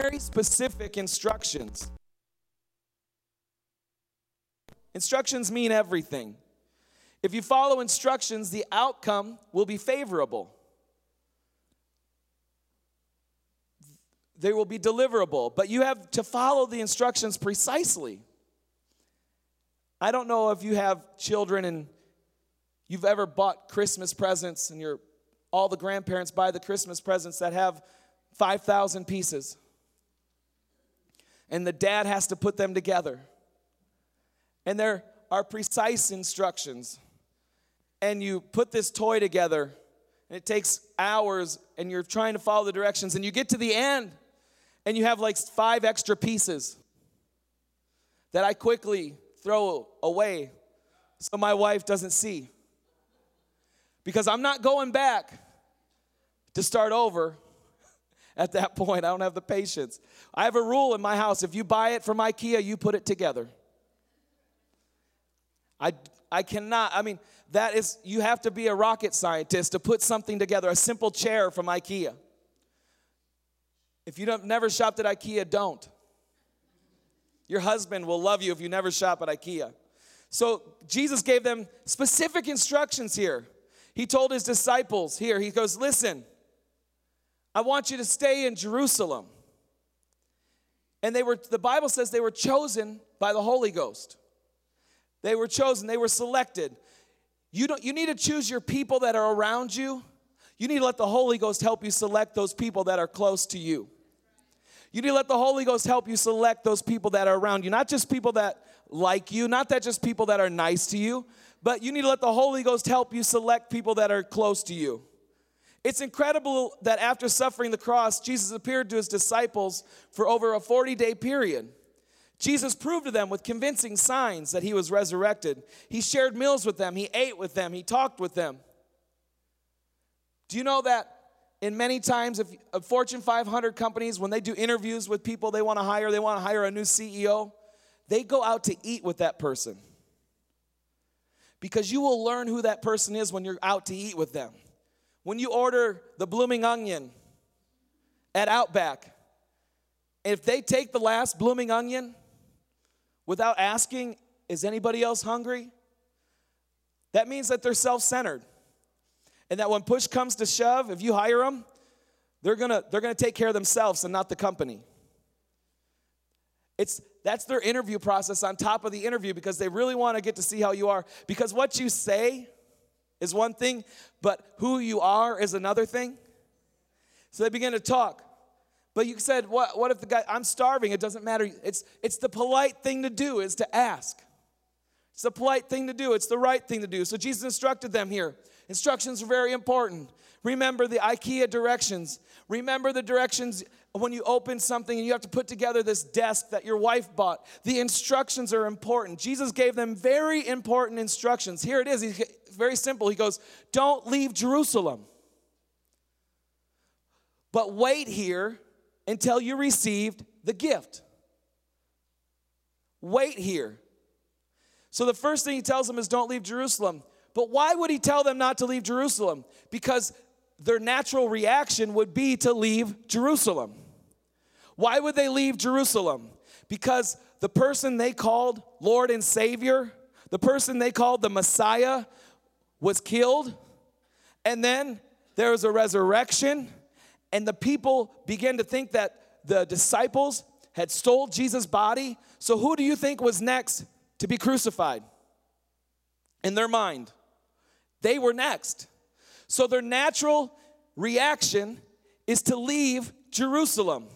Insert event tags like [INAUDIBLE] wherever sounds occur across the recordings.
very specific instructions. Instructions mean everything. If you follow instructions, the outcome will be favorable. They will be deliverable, but you have to follow the instructions precisely. I don't know if you have children and you've ever bought Christmas presents and your all the grandparents buy the Christmas presents that have 5,000 pieces. And the dad has to put them together. And there are precise instructions. And you put this toy together, and it takes hours, and you're trying to follow the directions, and you get to the end, and you have like five extra pieces that I quickly throw away so my wife doesn't see. Because I'm not going back to start over at that point. I don't have the patience. I have a rule in my house if you buy it from IKEA, you put it together. I, I cannot, I mean, that is, you have to be a rocket scientist to put something together, a simple chair from IKEA. If you have never shopped at IKEA, don't. Your husband will love you if you never shop at IKEA. So Jesus gave them specific instructions here. He told his disciples here, he goes, Listen, I want you to stay in Jerusalem. And they were, the Bible says they were chosen by the Holy Ghost. They were chosen, they were selected. You, don't, you need to choose your people that are around you. You need to let the Holy Ghost help you select those people that are close to you. You need to let the Holy Ghost help you select those people that are around you, not just people that like you, not that just people that are nice to you, but you need to let the Holy Ghost help you select people that are close to you. It's incredible that after suffering the cross, Jesus appeared to his disciples for over a 40 day period. Jesus proved to them with convincing signs that he was resurrected. He shared meals with them, he ate with them, he talked with them. Do you know that in many times, if uh, Fortune 500 companies, when they do interviews with people they want to hire, they want to hire a new CEO, they go out to eat with that person. Because you will learn who that person is when you're out to eat with them. When you order the blooming onion at Outback, if they take the last blooming onion without asking, is anybody else hungry? That means that they're self centered and that when push comes to shove, if you hire them, they're gonna they're gonna take care of themselves and not the company. It's that's their interview process on top of the interview because they really want to get to see how you are. Because what you say is one thing, but who you are is another thing. So they begin to talk. But you said, what, what if the guy, I'm starving, it doesn't matter. It's, it's the polite thing to do is to ask. It's the polite thing to do, it's the right thing to do. So Jesus instructed them here. Instructions are very important. Remember the IKEA directions. Remember the directions when you open something and you have to put together this desk that your wife bought. The instructions are important. Jesus gave them very important instructions. Here it is. He's very simple. He goes, Don't leave Jerusalem, but wait here until you received the gift. Wait here. So the first thing he tells them is, Don't leave Jerusalem. But why would he tell them not to leave Jerusalem? Because their natural reaction would be to leave Jerusalem. Why would they leave Jerusalem? Because the person they called Lord and Savior, the person they called the Messiah, was killed. And then there was a resurrection, and the people began to think that the disciples had stole Jesus' body. So who do you think was next to be crucified? In their mind, they were next. So their natural reaction is to leave Jerusalem.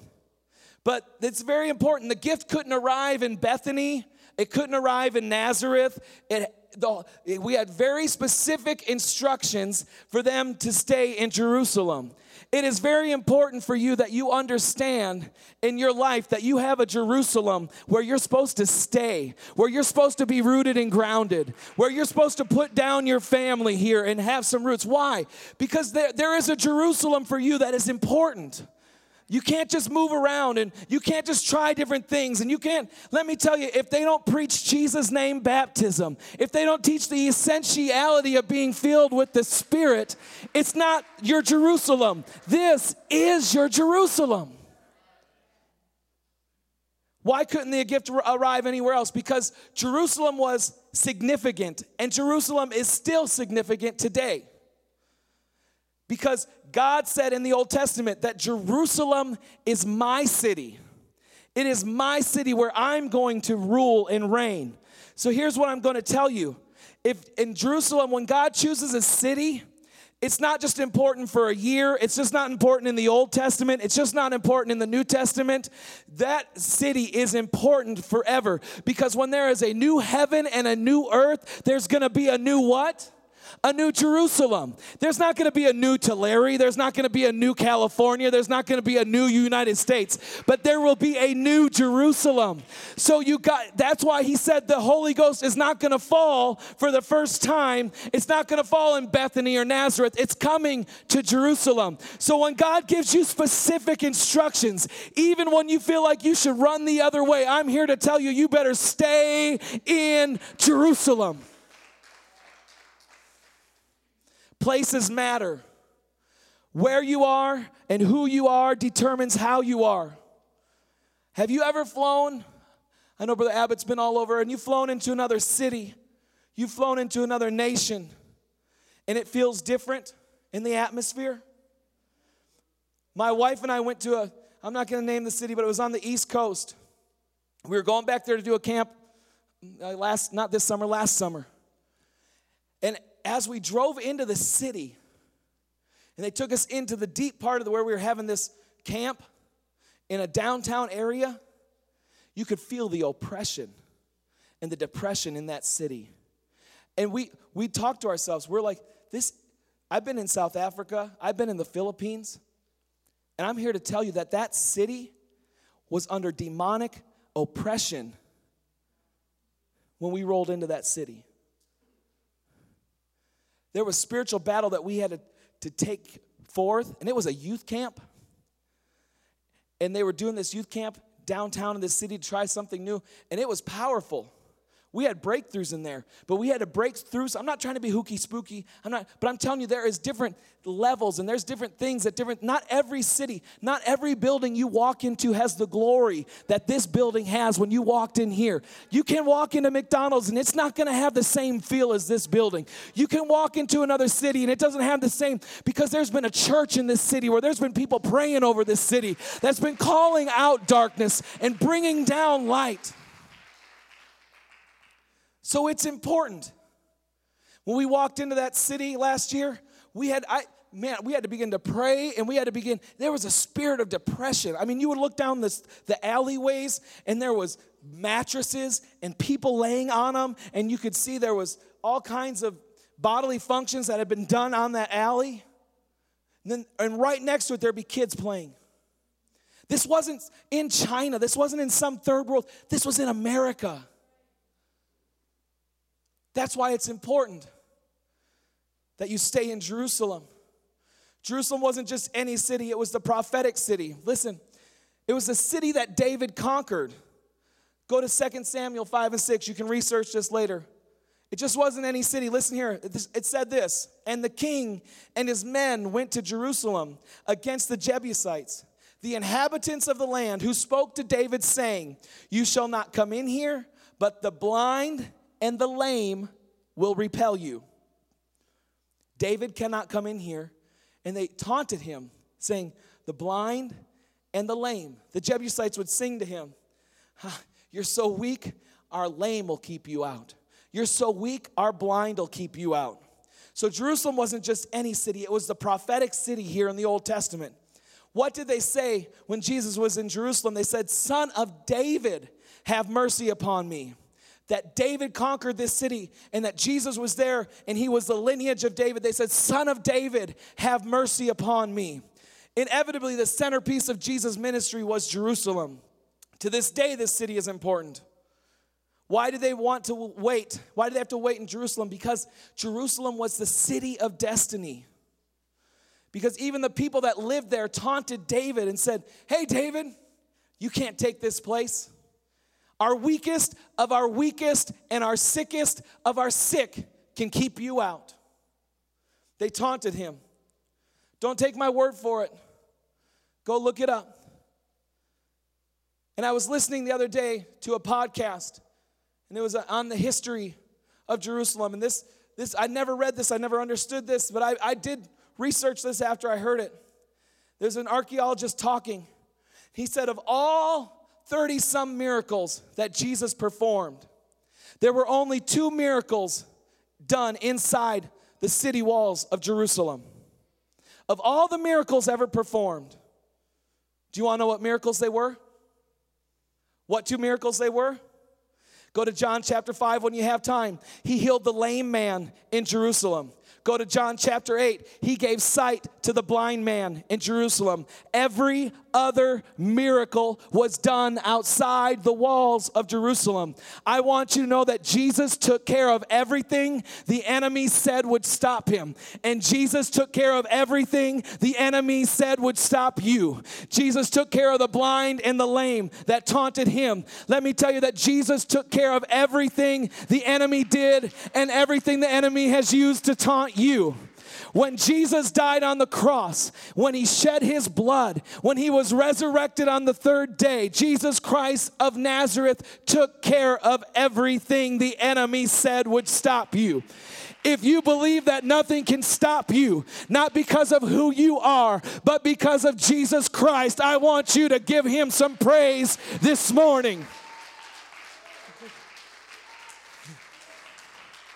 But it's very important. The gift couldn't arrive in Bethany, it couldn't arrive in Nazareth. It, the, we had very specific instructions for them to stay in Jerusalem. It is very important for you that you understand in your life that you have a Jerusalem where you're supposed to stay, where you're supposed to be rooted and grounded, where you're supposed to put down your family here and have some roots. Why? Because there, there is a Jerusalem for you that is important. You can't just move around and you can't just try different things. And you can't, let me tell you, if they don't preach Jesus' name baptism, if they don't teach the essentiality of being filled with the Spirit, it's not your Jerusalem. This is your Jerusalem. Why couldn't the gift arrive anywhere else? Because Jerusalem was significant, and Jerusalem is still significant today. Because God said in the Old Testament that Jerusalem is my city. It is my city where I'm going to rule and reign. So here's what I'm going to tell you. If in Jerusalem, when God chooses a city, it's not just important for a year. It's just not important in the Old Testament. It's just not important in the New Testament. That city is important forever because when there is a new heaven and a new earth, there's going to be a new what? A new Jerusalem. There's not going to be a new Tulare. There's not going to be a new California. There's not going to be a new United States, but there will be a new Jerusalem. So you got that's why he said the Holy Ghost is not going to fall for the first time. It's not going to fall in Bethany or Nazareth. It's coming to Jerusalem. So when God gives you specific instructions, even when you feel like you should run the other way, I'm here to tell you you better stay in Jerusalem. Places matter. Where you are and who you are determines how you are. Have you ever flown? I know Brother Abbott's been all over, and you've flown into another city, you've flown into another nation, and it feels different in the atmosphere. My wife and I went to a, I'm not gonna name the city, but it was on the East Coast. We were going back there to do a camp uh, last, not this summer, last summer. And as we drove into the city, and they took us into the deep part of the, where we were having this camp in a downtown area, you could feel the oppression and the depression in that city. And we we talked to ourselves, we're like, this, I've been in South Africa, I've been in the Philippines, and I'm here to tell you that that city was under demonic oppression when we rolled into that city. There was spiritual battle that we had to, to take forth, and it was a youth camp. And they were doing this youth camp downtown in the city to try something new, and it was powerful. We had breakthroughs in there, but we had to break through. So I'm not trying to be hooky spooky. I'm not, but I'm telling you, there is different levels and there's different things that different, not every city, not every building you walk into has the glory that this building has when you walked in here. You can walk into McDonald's and it's not gonna have the same feel as this building. You can walk into another city and it doesn't have the same because there's been a church in this city where there's been people praying over this city that's been calling out darkness and bringing down light. So it's important. When we walked into that city last year, we had I man, we had to begin to pray and we had to begin there was a spirit of depression. I mean, you would look down this, the alleyways and there was mattresses and people laying on them and you could see there was all kinds of bodily functions that had been done on that alley. And then and right next to it there'd be kids playing. This wasn't in China. This wasn't in some third world. This was in America. That's why it's important that you stay in Jerusalem. Jerusalem wasn't just any city, it was the prophetic city. Listen, it was the city that David conquered. Go to 2 Samuel 5 and 6. You can research this later. It just wasn't any city. Listen here. It said this And the king and his men went to Jerusalem against the Jebusites, the inhabitants of the land, who spoke to David, saying, You shall not come in here, but the blind and the lame will repel you. David cannot come in here. And they taunted him, saying, The blind and the lame. The Jebusites would sing to him, You're so weak, our lame will keep you out. You're so weak, our blind will keep you out. So Jerusalem wasn't just any city, it was the prophetic city here in the Old Testament. What did they say when Jesus was in Jerusalem? They said, Son of David, have mercy upon me that David conquered this city and that Jesus was there and he was the lineage of David, they said, Son of David, have mercy upon me. Inevitably, the centerpiece of Jesus' ministry was Jerusalem. To this day, this city is important. Why did they want to wait? Why did they have to wait in Jerusalem? Because Jerusalem was the city of destiny. Because even the people that lived there taunted David and said, Hey, David, you can't take this place. Our weakest of our weakest and our sickest of our sick can keep you out. They taunted him. Don't take my word for it. Go look it up. And I was listening the other day to a podcast, and it was uh, on the history of Jerusalem. And this, this I never read this, I never understood this, but I, I did research this after I heard it. There's an archaeologist talking. He said, of all 30 some miracles that Jesus performed, there were only two miracles done inside the city walls of Jerusalem. Of all the miracles ever performed, do you want to know what miracles they were? What two miracles they were? Go to John chapter 5 when you have time. He healed the lame man in Jerusalem. Go to John chapter 8. He gave sight to the blind man in Jerusalem. Every other miracle was done outside the walls of Jerusalem. I want you to know that Jesus took care of everything the enemy said would stop him. And Jesus took care of everything the enemy said would stop you. Jesus took care of the blind and the lame that taunted him. Let me tell you that Jesus took care of everything the enemy did and everything the enemy has used to taunt you. When Jesus died on the cross, when he shed his blood, when he was resurrected on the third day, Jesus Christ of Nazareth took care of everything the enemy said would stop you. If you believe that nothing can stop you, not because of who you are, but because of Jesus Christ, I want you to give him some praise this morning.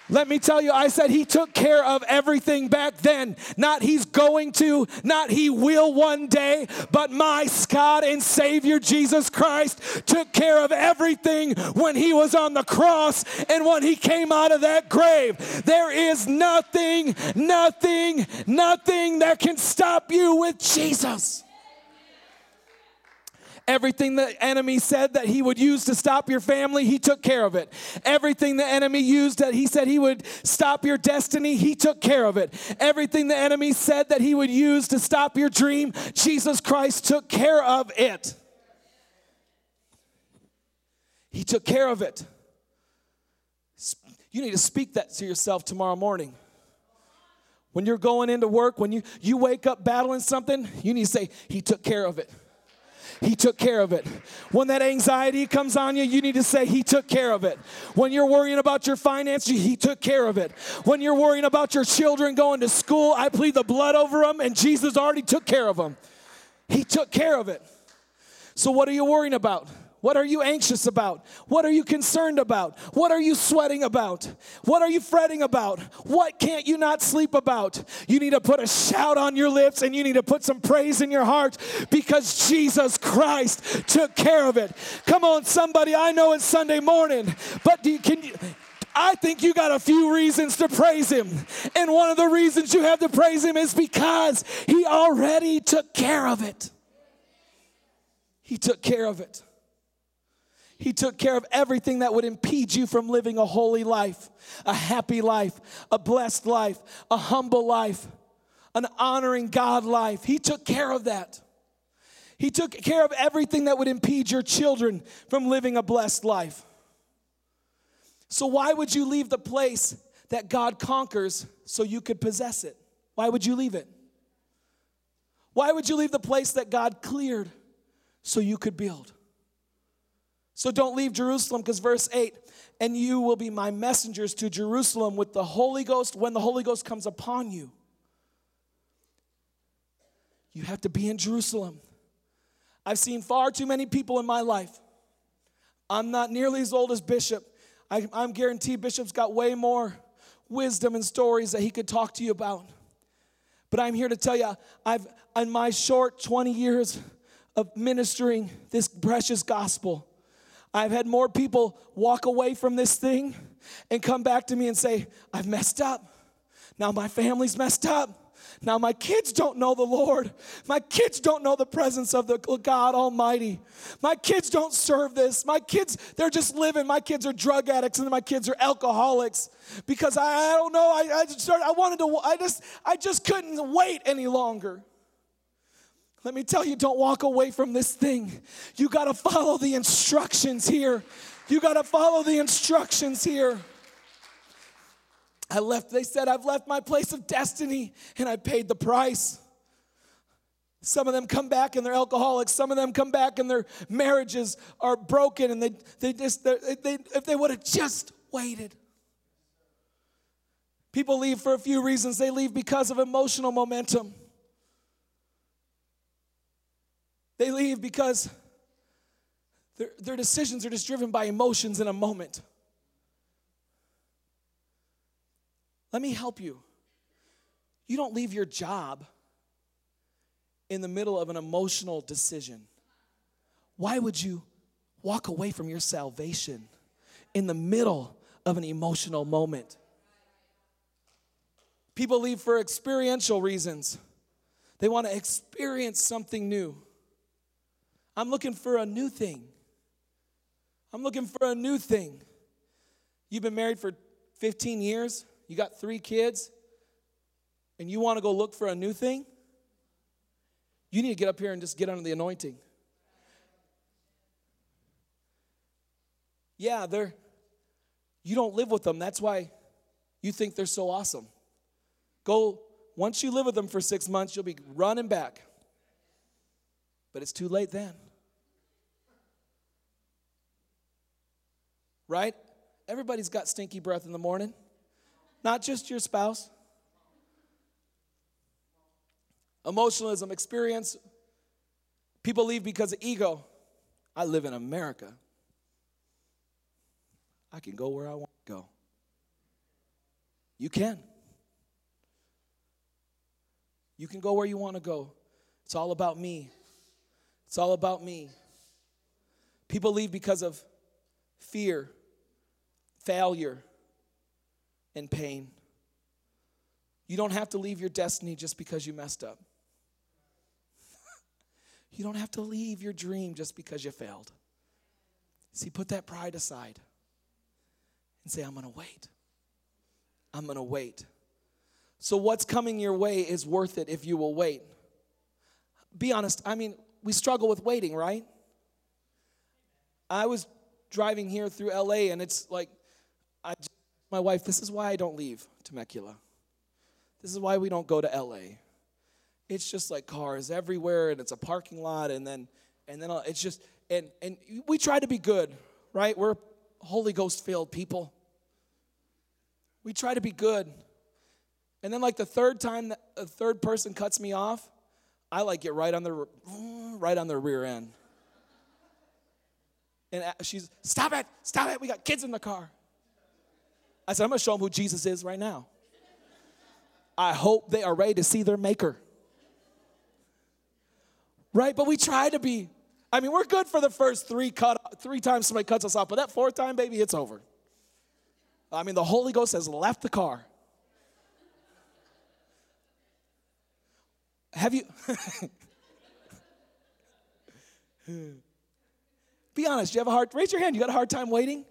Let me tell you, I said he took care of everything back then. Not he's going to, not he will one day, but my God and Savior Jesus Christ took care of everything when he was on the cross and when he came out of that grave. There is nothing, nothing, nothing that can stop you with Jesus. Everything the enemy said that he would use to stop your family, he took care of it. Everything the enemy used that he said he would stop your destiny, he took care of it. Everything the enemy said that he would use to stop your dream, Jesus Christ took care of it. He took care of it. You need to speak that to yourself tomorrow morning. When you're going into work, when you, you wake up battling something, you need to say, He took care of it. He took care of it. When that anxiety comes on you, you need to say, He took care of it. When you're worrying about your finances, He took care of it. When you're worrying about your children going to school, I plead the blood over them, and Jesus already took care of them. He took care of it. So, what are you worrying about? What are you anxious about? What are you concerned about? What are you sweating about? What are you fretting about? What can't you not sleep about? You need to put a shout on your lips and you need to put some praise in your heart because Jesus Christ took care of it. Come on, somebody. I know it's Sunday morning, but do can you? I think you got a few reasons to praise him. And one of the reasons you have to praise him is because he already took care of it. He took care of it. He took care of everything that would impede you from living a holy life, a happy life, a blessed life, a humble life, an honoring God life. He took care of that. He took care of everything that would impede your children from living a blessed life. So, why would you leave the place that God conquers so you could possess it? Why would you leave it? Why would you leave the place that God cleared so you could build? So don't leave Jerusalem because verse 8, and you will be my messengers to Jerusalem with the Holy Ghost when the Holy Ghost comes upon you. You have to be in Jerusalem. I've seen far too many people in my life. I'm not nearly as old as Bishop. I, am guaranteed Bishop's got way more wisdom and stories that he could talk to you about. But I'm here to tell you, I've in my short 20 years of ministering this precious gospel, I've had more people walk away from this thing and come back to me and say, I've messed up. Now my family's messed up. Now, my kids don't know the Lord. My kids don't know the presence of the God Almighty. My kids don't serve this. My kids, they're just living. My kids are drug addicts and my kids are alcoholics because I, I don't know. I, I, started, I wanted to, I just, I just couldn't wait any longer. Let me tell you, don't walk away from this thing. You got to follow the instructions here. You got to follow the instructions here. I left, they said, I've left my place of destiny and I paid the price. Some of them come back and they're alcoholics. Some of them come back and their marriages are broken and they, they just, they, if they would have just waited. People leave for a few reasons. They leave because of emotional momentum. They leave because their, their decisions are just driven by emotions in a moment. Let me help you. You don't leave your job in the middle of an emotional decision. Why would you walk away from your salvation in the middle of an emotional moment? People leave for experiential reasons. They want to experience something new. I'm looking for a new thing. I'm looking for a new thing. You've been married for 15 years, you got three kids, and you want to go look for a new thing? You need to get up here and just get under the anointing. Yeah, they're you don't live with them. That's why you think they're so awesome. Go once you live with them for 6 months, you'll be running back. But it's too late then. Right? Everybody's got stinky breath in the morning. Not just your spouse. Emotionalism, experience. People leave because of ego. I live in America. I can go where I want to go. You can. You can go where you want to go. It's all about me. It's all about me. People leave because of fear, failure, and pain. You don't have to leave your destiny just because you messed up. [LAUGHS] You don't have to leave your dream just because you failed. See, put that pride aside and say, I'm going to wait. I'm going to wait. So, what's coming your way is worth it if you will wait. Be honest. I mean, we struggle with waiting, right? I was driving here through LA and it's like, I, my wife, this is why I don't leave Temecula. This is why we don't go to LA it's just like cars everywhere and it's a parking lot and then and then uh, it's just and and we try to be good right? We're holy ghost filled people. We try to be good. And then like the third time that a third person cuts me off i like get right on the right on the rear end. And uh, she's stop it! Stop it! We got kids in the car i said i'm going to show them who jesus is right now i hope they are ready to see their maker right? But we try to be. I mean, we're good for the first three cut three times somebody cuts us off, but that fourth time, baby, it's over. I mean, the Holy Ghost has left the car. Have you? [LAUGHS] Be honest, you have a hard raise your hand, you got a hard time waiting?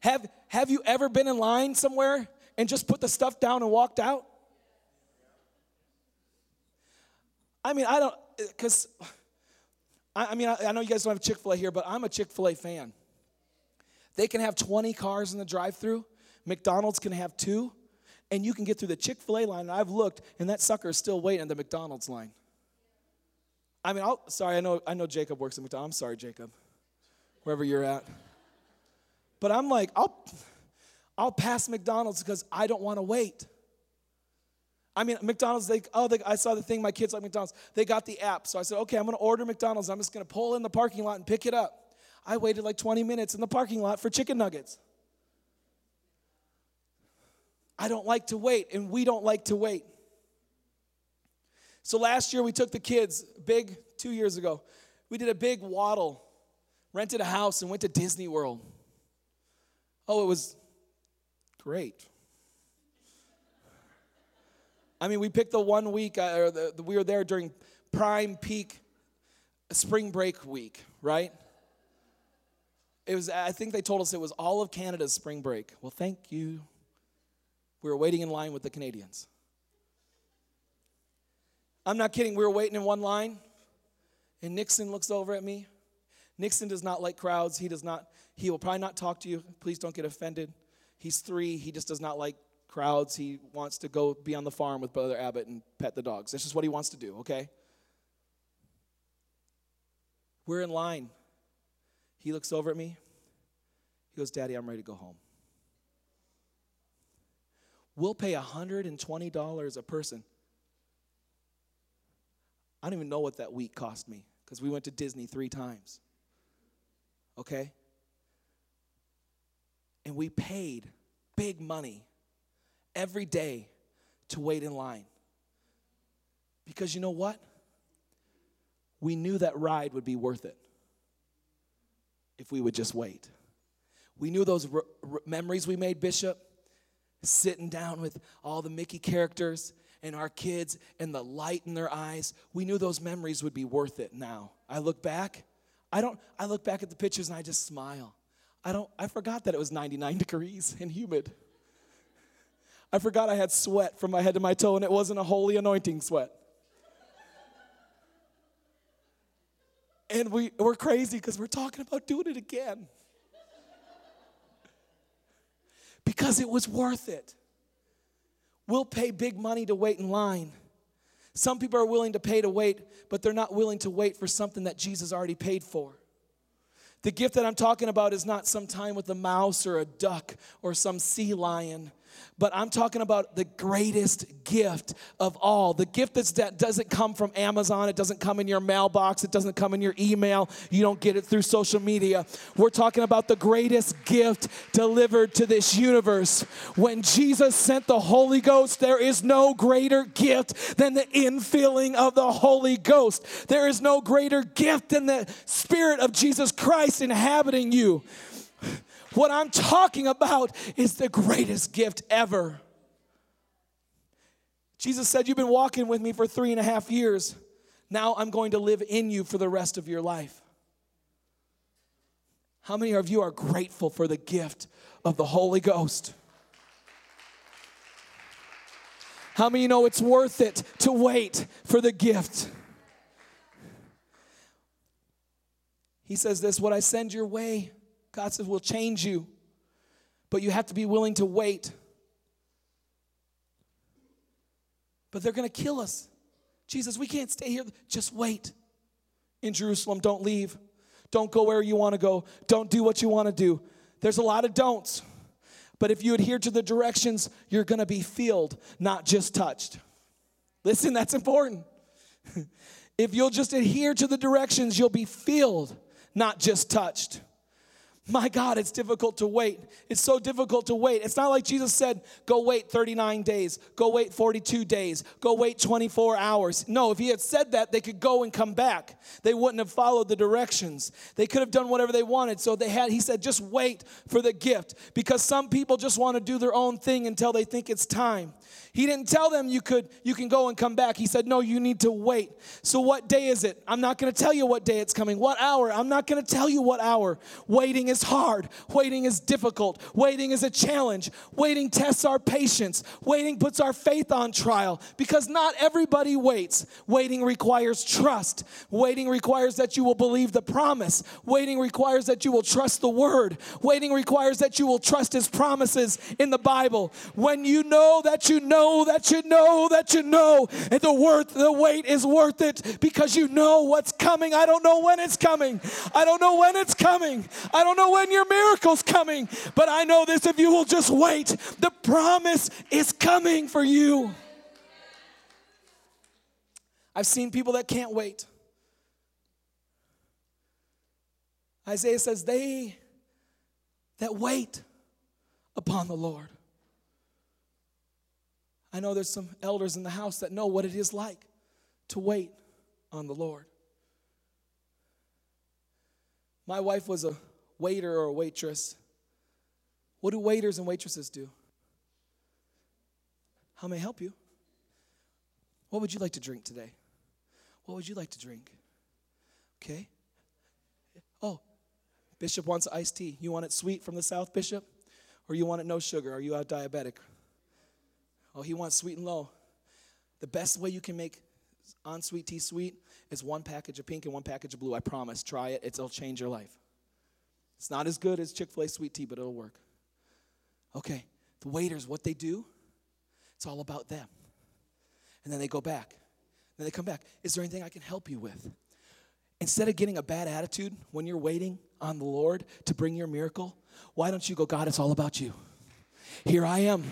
Have have you ever been in line somewhere and just put the stuff down and walked out? I mean, I don't because I, I, mean, I, I know you guys don't have Chick fil A here, but I'm a Chick fil A fan. They can have 20 cars in the drive through, McDonald's can have two, and you can get through the Chick fil A line. And I've looked, and that sucker is still waiting in the McDonald's line. I mean, I'll, sorry, I know, I know Jacob works at McDonald's. I'm sorry, Jacob, wherever you're at. But I'm like, I'll, I'll pass McDonald's because I don't want to wait. I mean, McDonald's, they, oh, they, I saw the thing, my kids like McDonald's. They got the app. So I said, okay, I'm going to order McDonald's. I'm just going to pull in the parking lot and pick it up. I waited like 20 minutes in the parking lot for chicken nuggets. I don't like to wait, and we don't like to wait. So last year we took the kids, big, two years ago, we did a big waddle, rented a house, and went to Disney World. Oh, it was great. I mean, we picked the one week, uh, or the, the, we were there during prime peak spring break week, right? It was, I think they told us it was all of Canada's spring break. Well, thank you. We were waiting in line with the Canadians. I'm not kidding. We were waiting in one line, and Nixon looks over at me. Nixon does not like crowds. He does not, he will probably not talk to you. Please don't get offended. He's three. He just does not like crowds. He wants to go be on the farm with Brother Abbott and pet the dogs. This is what he wants to do, okay? We're in line. He looks over at me. He goes, Daddy, I'm ready to go home. We'll pay $120 a person. I don't even know what that week cost me because we went to Disney three times. Okay? And we paid big money every day to wait in line. Because you know what? We knew that ride would be worth it if we would just wait. We knew those r- r- memories we made, Bishop, sitting down with all the Mickey characters and our kids and the light in their eyes. We knew those memories would be worth it now. I look back, I don't I look back at the pictures and I just smile. I don't I forgot that it was 99 degrees and humid. I forgot I had sweat from my head to my toe and it wasn't a holy anointing sweat. And we, we're crazy because we're talking about doing it again. because it was worth it. We'll pay big money to wait in line. Some people are willing to pay to wait, but they're not willing to wait for something that Jesus already paid for. The gift that I'm talking about is not some time with a mouse or a duck or some sea lion but I'm talking about the greatest gift of all. The gift that doesn't come from Amazon, it doesn't come in your mailbox, it doesn't come in your email, you don't get it through social media. We're talking about the greatest gift delivered to this universe. When Jesus sent the Holy Ghost, there is no greater gift than the infilling of the Holy Ghost. There is no greater gift than the Spirit of Jesus Christ inhabiting you. What I'm talking about is the greatest gift ever. Jesus said, You've been walking with me for three and a half years. Now I'm going to live in you for the rest of your life. How many of you are grateful for the gift of the Holy Ghost? How many know it's worth it to wait for the gift? He says this What I send your way God says, we'll change you, but you have to be willing to wait. But they're going to kill us. Jesus, we can't stay here. Just wait in Jerusalem. Don't leave. Don't go where you want to go. Don't do what you want to do. There's a lot of don'ts. But if you adhere to the directions, you're going to be filled, not just touched. Listen, that's important. [LAUGHS] if you'll just adhere to the directions, you'll be filled, not just touched. My God, it's difficult to wait. It's so difficult to wait. It's not like Jesus said, go wait 39 days, go wait 42 days, go wait 24 hours. No, if he had said that, they could go and come back. They wouldn't have followed the directions. They could have done whatever they wanted. So they had, he said, just wait for the gift because some people just want to do their own thing until they think it's time. He didn't tell them you could you can go and come back. He said, "No, you need to wait." So what day is it? I'm not going to tell you what day it's coming. What hour? I'm not going to tell you what hour. Waiting is hard. Waiting is difficult. Waiting is a challenge. Waiting tests our patience. Waiting puts our faith on trial because not everybody waits. Waiting requires trust. Waiting requires that you will believe the promise. Waiting requires that you will trust the word. Waiting requires that you will trust his promises in the Bible. When you know that you know that you know that you know the worth the wait is worth it because you know what's coming. I don't know when it's coming. I don't know when it's coming. I don't know when your miracle's coming, but I know this if you will just wait, the promise is coming for you. I've seen people that can't wait. Isaiah says, They that wait upon the Lord I know there's some elders in the house that know what it is like to wait on the Lord. My wife was a waiter or waitress. What do waiters and waitresses do? How may I help you? What would you like to drink today? What would you like to drink? Okay. Oh, Bishop wants iced tea. You want it sweet from the South, Bishop? Or you want it no sugar? Are you a diabetic? Oh, he wants sweet and low. The best way you can make on sweet tea sweet is one package of pink and one package of blue. I promise. Try it, it'll change your life. It's not as good as Chick fil A sweet tea, but it'll work. Okay, the waiters, what they do, it's all about them. And then they go back. Then they come back. Is there anything I can help you with? Instead of getting a bad attitude when you're waiting on the Lord to bring your miracle, why don't you go, God, it's all about you. Here I am.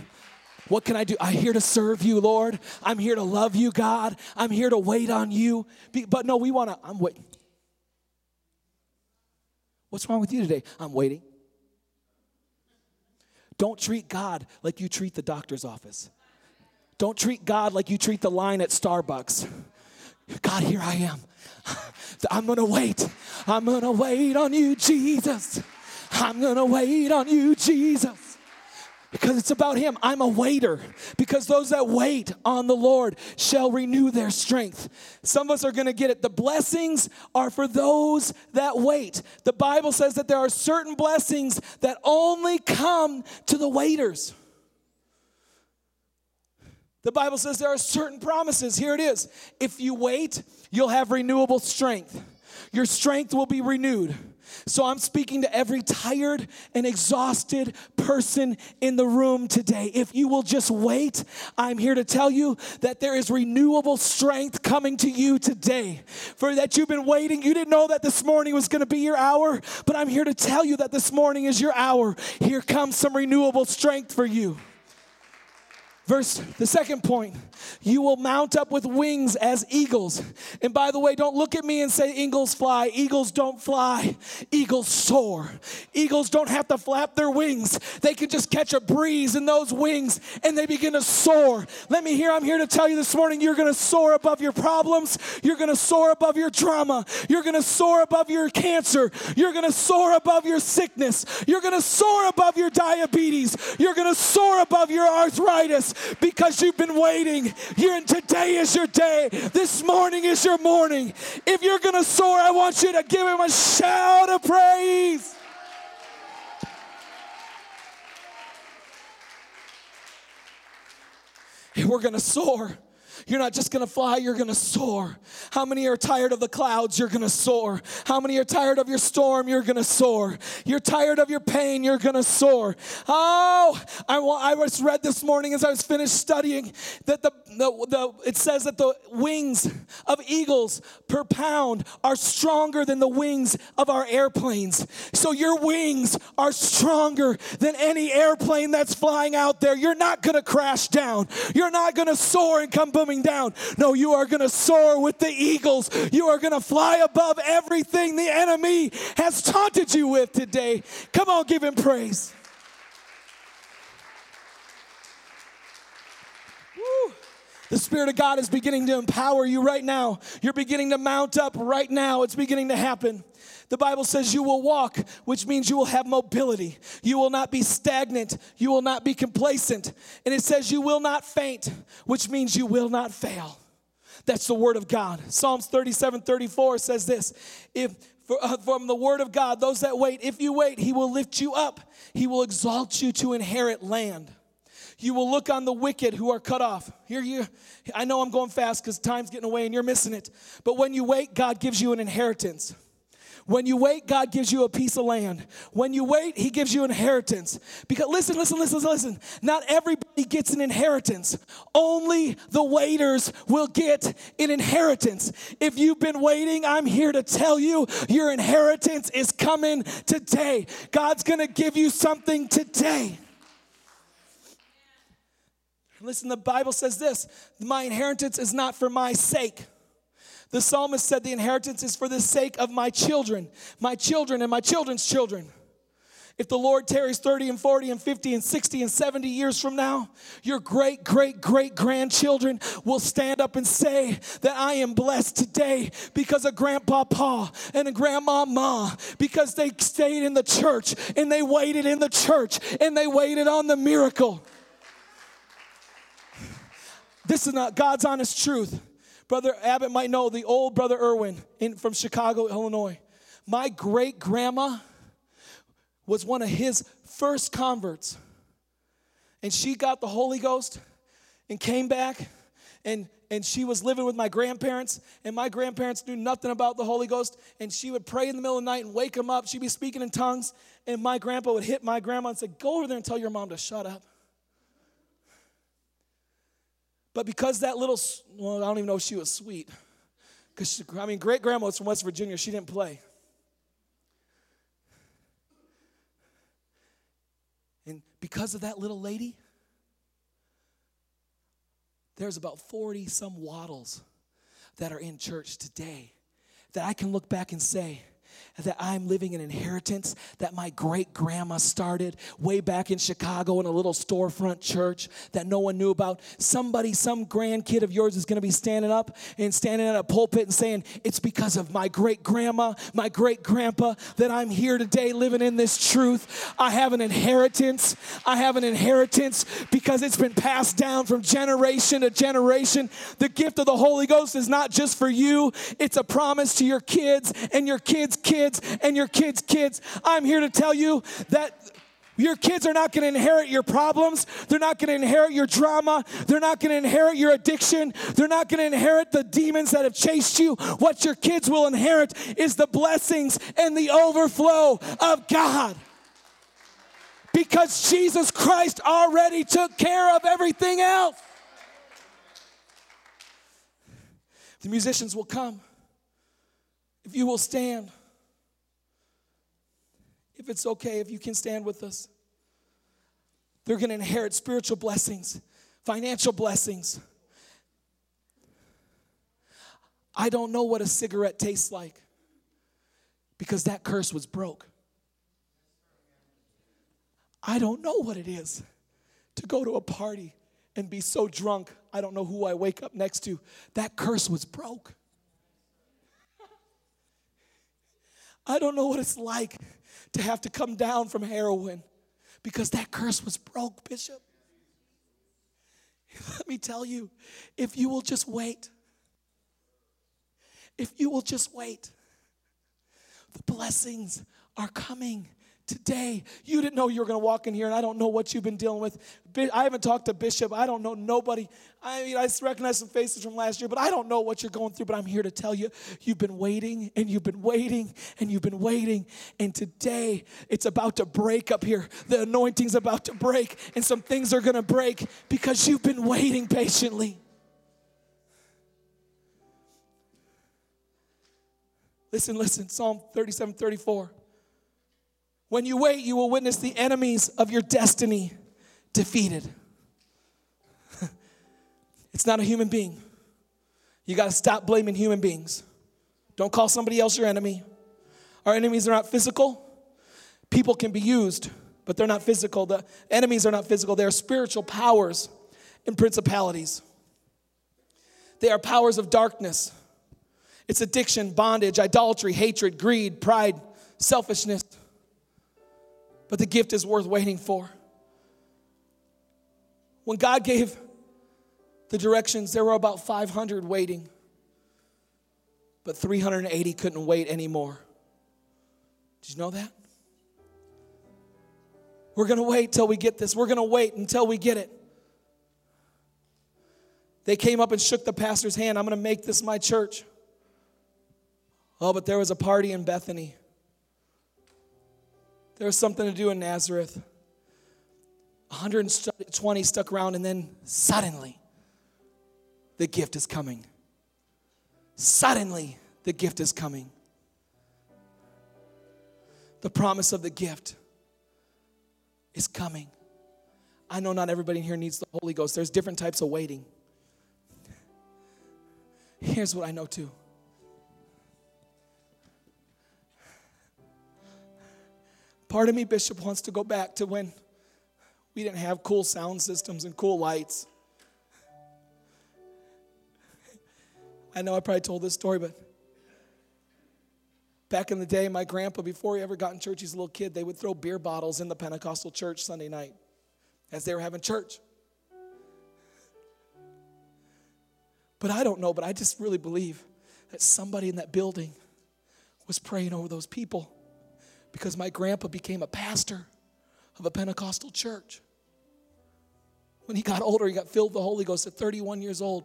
What can I do? I'm here to serve you, Lord. I'm here to love you, God. I'm here to wait on you. But no, we want to, I'm waiting. What's wrong with you today? I'm waiting. Don't treat God like you treat the doctor's office. Don't treat God like you treat the line at Starbucks. God, here I am. I'm gonna wait. I'm gonna wait on you, Jesus. I'm gonna wait on you, Jesus because it's about him. I'm a waiter because those that wait on the Lord shall renew their strength. Some of us are going to get it. The blessings are for those that wait. The Bible says that there are certain blessings that only come to the waiters. The Bible says there are certain promises. Here it is. If you wait, you'll have renewable strength. Your strength will be renewed. So I'm speaking to every tired and exhausted person in the room today. If you will just wait, I'm here to tell you that there is renewable strength coming to you today. For that you've been waiting, you didn't know that this morning was going to be your hour, but I'm here to tell you that this morning is your hour. Here comes some renewable strength for you. Verse, the second point, you will mount up with wings as eagles. And by the way, don't look at me and say eagles fly. Eagles don't fly, eagles soar. Eagles don't have to flap their wings, they can just catch a breeze in those wings and they begin to soar. Let me hear, I'm here to tell you this morning you're gonna soar above your problems, you're gonna soar above your drama, you're gonna soar above your cancer, you're gonna soar above your sickness, you're gonna soar above your diabetes, you're gonna soar above your arthritis because you've been waiting. You're, in today is your day. This morning is your morning. If you're to soar, I want you to give him a shout of praise. We're to soar. You're not just gonna fly, you're gonna soar. How many are tired of the clouds? You're gonna soar. How many are tired of your storm? You're gonna soar. You're tired of your pain? You're gonna soar. Oh, I, I was read this morning as I was finished studying that the, the, the it says that the wings of eagles per pound are stronger than the wings of our airplanes. So your wings are stronger than any airplane that's flying out there. You're not gonna crash down. You're not gonna soar and come booming down. No, you are going to soar with the eagles. You are going to fly above everything the enemy has taunted you with today. Come on, give him praise. The Spirit of God is beginning to empower you right now. You're beginning to mount up right now. It's beginning to happen. The Bible says you will walk, which means you will have mobility. You will not be stagnant. You will not be complacent. And it says you will not faint, which means you will not fail. That's the word of God. Psalms 37 34 says this If uh, from the word of God, those that wait, if you wait, he will lift you up, he will exalt you to inherit land. You will look on the wicked who are cut off. Here you I know I'm going fast because time's getting away and you're missing it. But when you wait, God gives you an inheritance. When you wait, God gives you a piece of land. When you wait, He gives you inheritance. Because listen, listen, listen, listen. Not everybody gets an inheritance. Only the waiters will get an inheritance. If you've been waiting, I'm here to tell you your inheritance is coming today. God's gonna give you something today. Listen, the Bible says this my inheritance is not for my sake. The psalmist said, The inheritance is for the sake of my children, my children, and my children's children. If the Lord tarries 30 and 40 and 50 and 60 and 70 years from now, your great, great, great grandchildren will stand up and say that I am blessed today because of Grandpa Pa and a Grandma Ma, because they stayed in the church and they waited in the church and they waited on the miracle. This is not God's honest truth. Brother Abbott might know the old Brother Irwin in, from Chicago, Illinois. My great grandma was one of his first converts. And she got the Holy Ghost and came back and and she was living with my grandparents, and my grandparents knew nothing about the Holy Ghost. And she would pray in the middle of the night and wake them up. She'd be speaking in tongues, and my grandpa would hit my grandma and say, Go over there and tell your mom to shut up. But because that little, well, I don't even know if she was sweet, Because, I mean, great grandma was from West Virginia. She didn't play. And because of that little lady, there's about 40 some waddles that are in church today that I can look back and say, that I'm living an inheritance that my great grandma started way back in Chicago in a little storefront church that no one knew about. Somebody, some grandkid of yours is going to be standing up and standing at a pulpit and saying, It's because of my great grandma, my great grandpa that I'm here today living in this truth. I have an inheritance. I have an inheritance because it's been passed down from generation to generation. The gift of the Holy Ghost is not just for you, it's a promise to your kids and your kids' kids and your kids' kids. I'm here to tell you that your kids are not going to inherit your problems. They're not going to inherit your drama. They're not going to inherit your addiction. They're not going to inherit the demons that have chased you. What your kids will inherit is the blessings and the overflow of God. Because Jesus Christ already took care of everything else. The musicians will come if you will stand it's okay, if you can stand with us. They're going to inherit spiritual blessings, financial blessings. I don't know what a cigarette tastes like because that curse was broke. I don't know what it is to go to a party and be so drunk, I don't know who I wake up next to. That curse was broke. I don't know what it's like to have to come down from heroin because that curse was broke, Bishop. [LAUGHS] Let me tell you, if you will just wait, if you will just wait, the blessings are coming today. You didn't know you were going to walk in here, and I don't know what you've been dealing with. I haven't talked to Bishop. I don't know nobody. I mean, I recognize some faces from last year, but I don't know what you're going through. But I'm here to tell you, you've been waiting, and you've been waiting, and you've been waiting. And today, it's about to break up here. The anointing's about to break, and some things are going to break because you've been waiting patiently. Listen, listen, Psalm 37 34. When you wait, you will witness the enemies of your destiny defeated. [LAUGHS] it's not a human being. You got to stop blaming human beings. Don't call somebody else your enemy. Our enemies are not physical. People can be used, but they're not physical. The enemies are not physical, they are spiritual powers and principalities. They are powers of darkness. It's addiction, bondage, idolatry, hatred, greed, pride, selfishness but the gift is worth waiting for. When God gave the directions, there were about 500 waiting, but 380 couldn't wait anymore. Did you know that? We're going to wait till we get this. We're going to wait until we get it. They came up and shook the pastor's hand. I'm going to make this my church. Oh, but there was a party in Bethany. There was something to do in Nazareth. 120 stuck around, and then suddenly, the gift is coming. Suddenly, the gift is coming. The promise of the gift is coming. I know not everybody in here needs the Holy Ghost. There's different types of waiting. Here's what I know too Part of me, Bishop, wants to go back to when we didn't have cool sound systems and cool lights. I know I probably told this story, but back in the day, my grandpa, before he ever got in church, he's a little kid, they would throw beer bottles in the Pentecostal church Sunday night as they were having church. But I don't know, but I just really believe that somebody in that building was praying over those people because my grandpa became a pastor of a Pentecostal church. When he got older, he got filled with the Holy Ghost at 31 years old.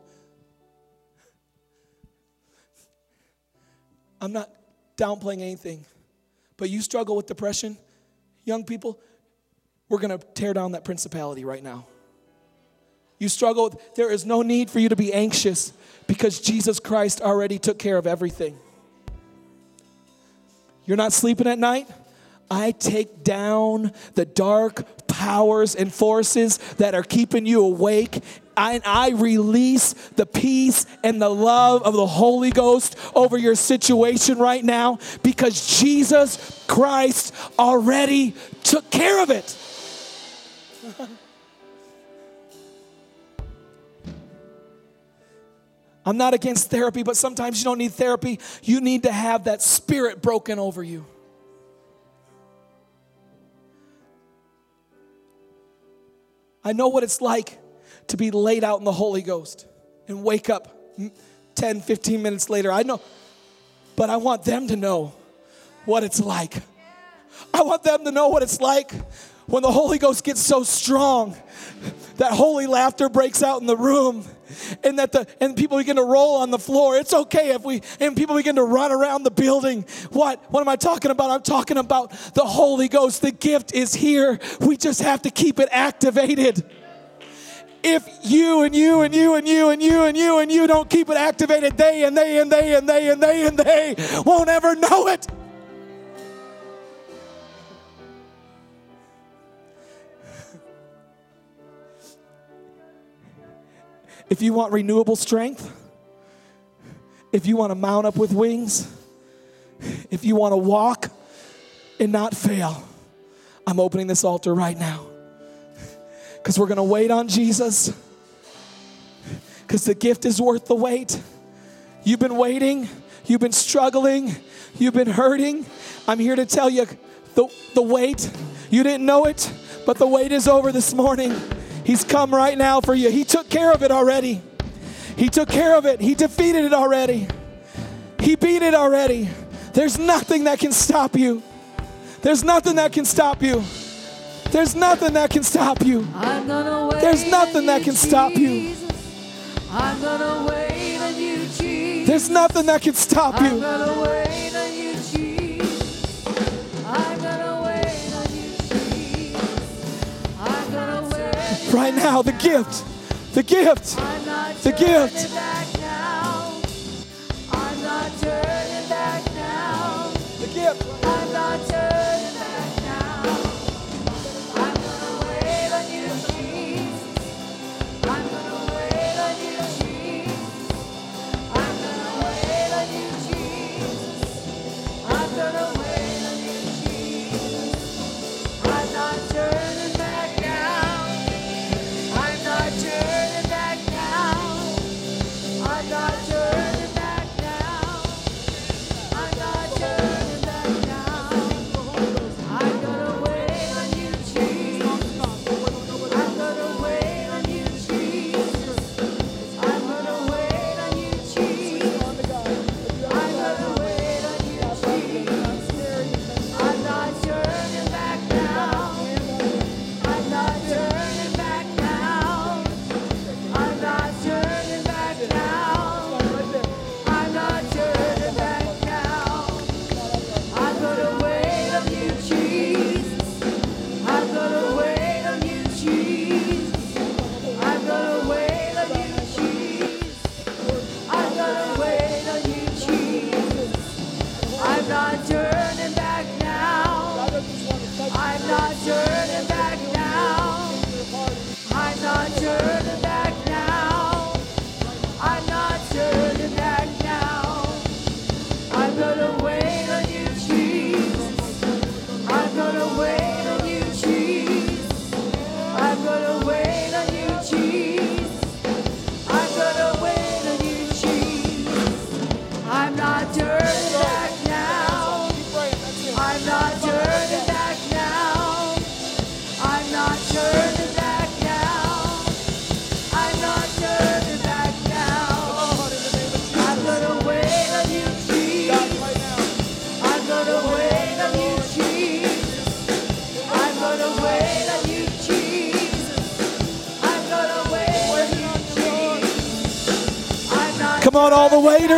I'm not downplaying anything, but you struggle with depression, young people, we're going to tear down that principality right now. you struggle with, there is no need for you to be anxious because Jesus Christ already took care of everything. You're not sleeping at night? I take down the dark powers and forces that are keeping you awake. And I release the peace and the love of the Holy Ghost over your situation right now because Jesus Christ already took care of it. [LAUGHS] I'm not against therapy, but sometimes you don't need therapy. You need to have that spirit broken over you. I know what it's like to be laid out in the Holy Ghost and wake up 10, 15 minutes later. I know, but I want them to know what it's like. I want them to know what it's like when the Holy Ghost gets so strong that holy laughter breaks out in the room and that the and people begin to roll on the floor. It's okay if we and people begin to run around the building. What? What am I talking about? I'm talking about the Holy Ghost. The gift is here. We just have to keep it activated. If you and you and you and you and you and you and you don't keep it activated, they and they and they and they and they and they won't ever know it. If you want renewable strength, if you want to mount up with wings, if you want to walk and not fail, I'm opening this altar right now. Because we're going to wait on Jesus. Because the gift is worth the wait. You've been waiting, you've been struggling, you've been hurting. I'm here to tell you the, the wait, you didn't know it, but the wait is over this morning. He's come right now for you. He took care of it already. He took care of it. He defeated it already. He beat it already. There's nothing that can stop you. There's nothing that can stop you. There's nothing that can stop you. There's nothing that can stop you. I'm gonna wait on you, Jesus. There's nothing that can stop you. Right now the gift, the gift, the gift.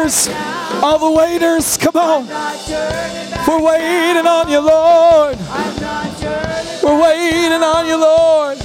waiters, all the waiters, come on. We're waiting on you, Lord. We're waiting on you, Lord.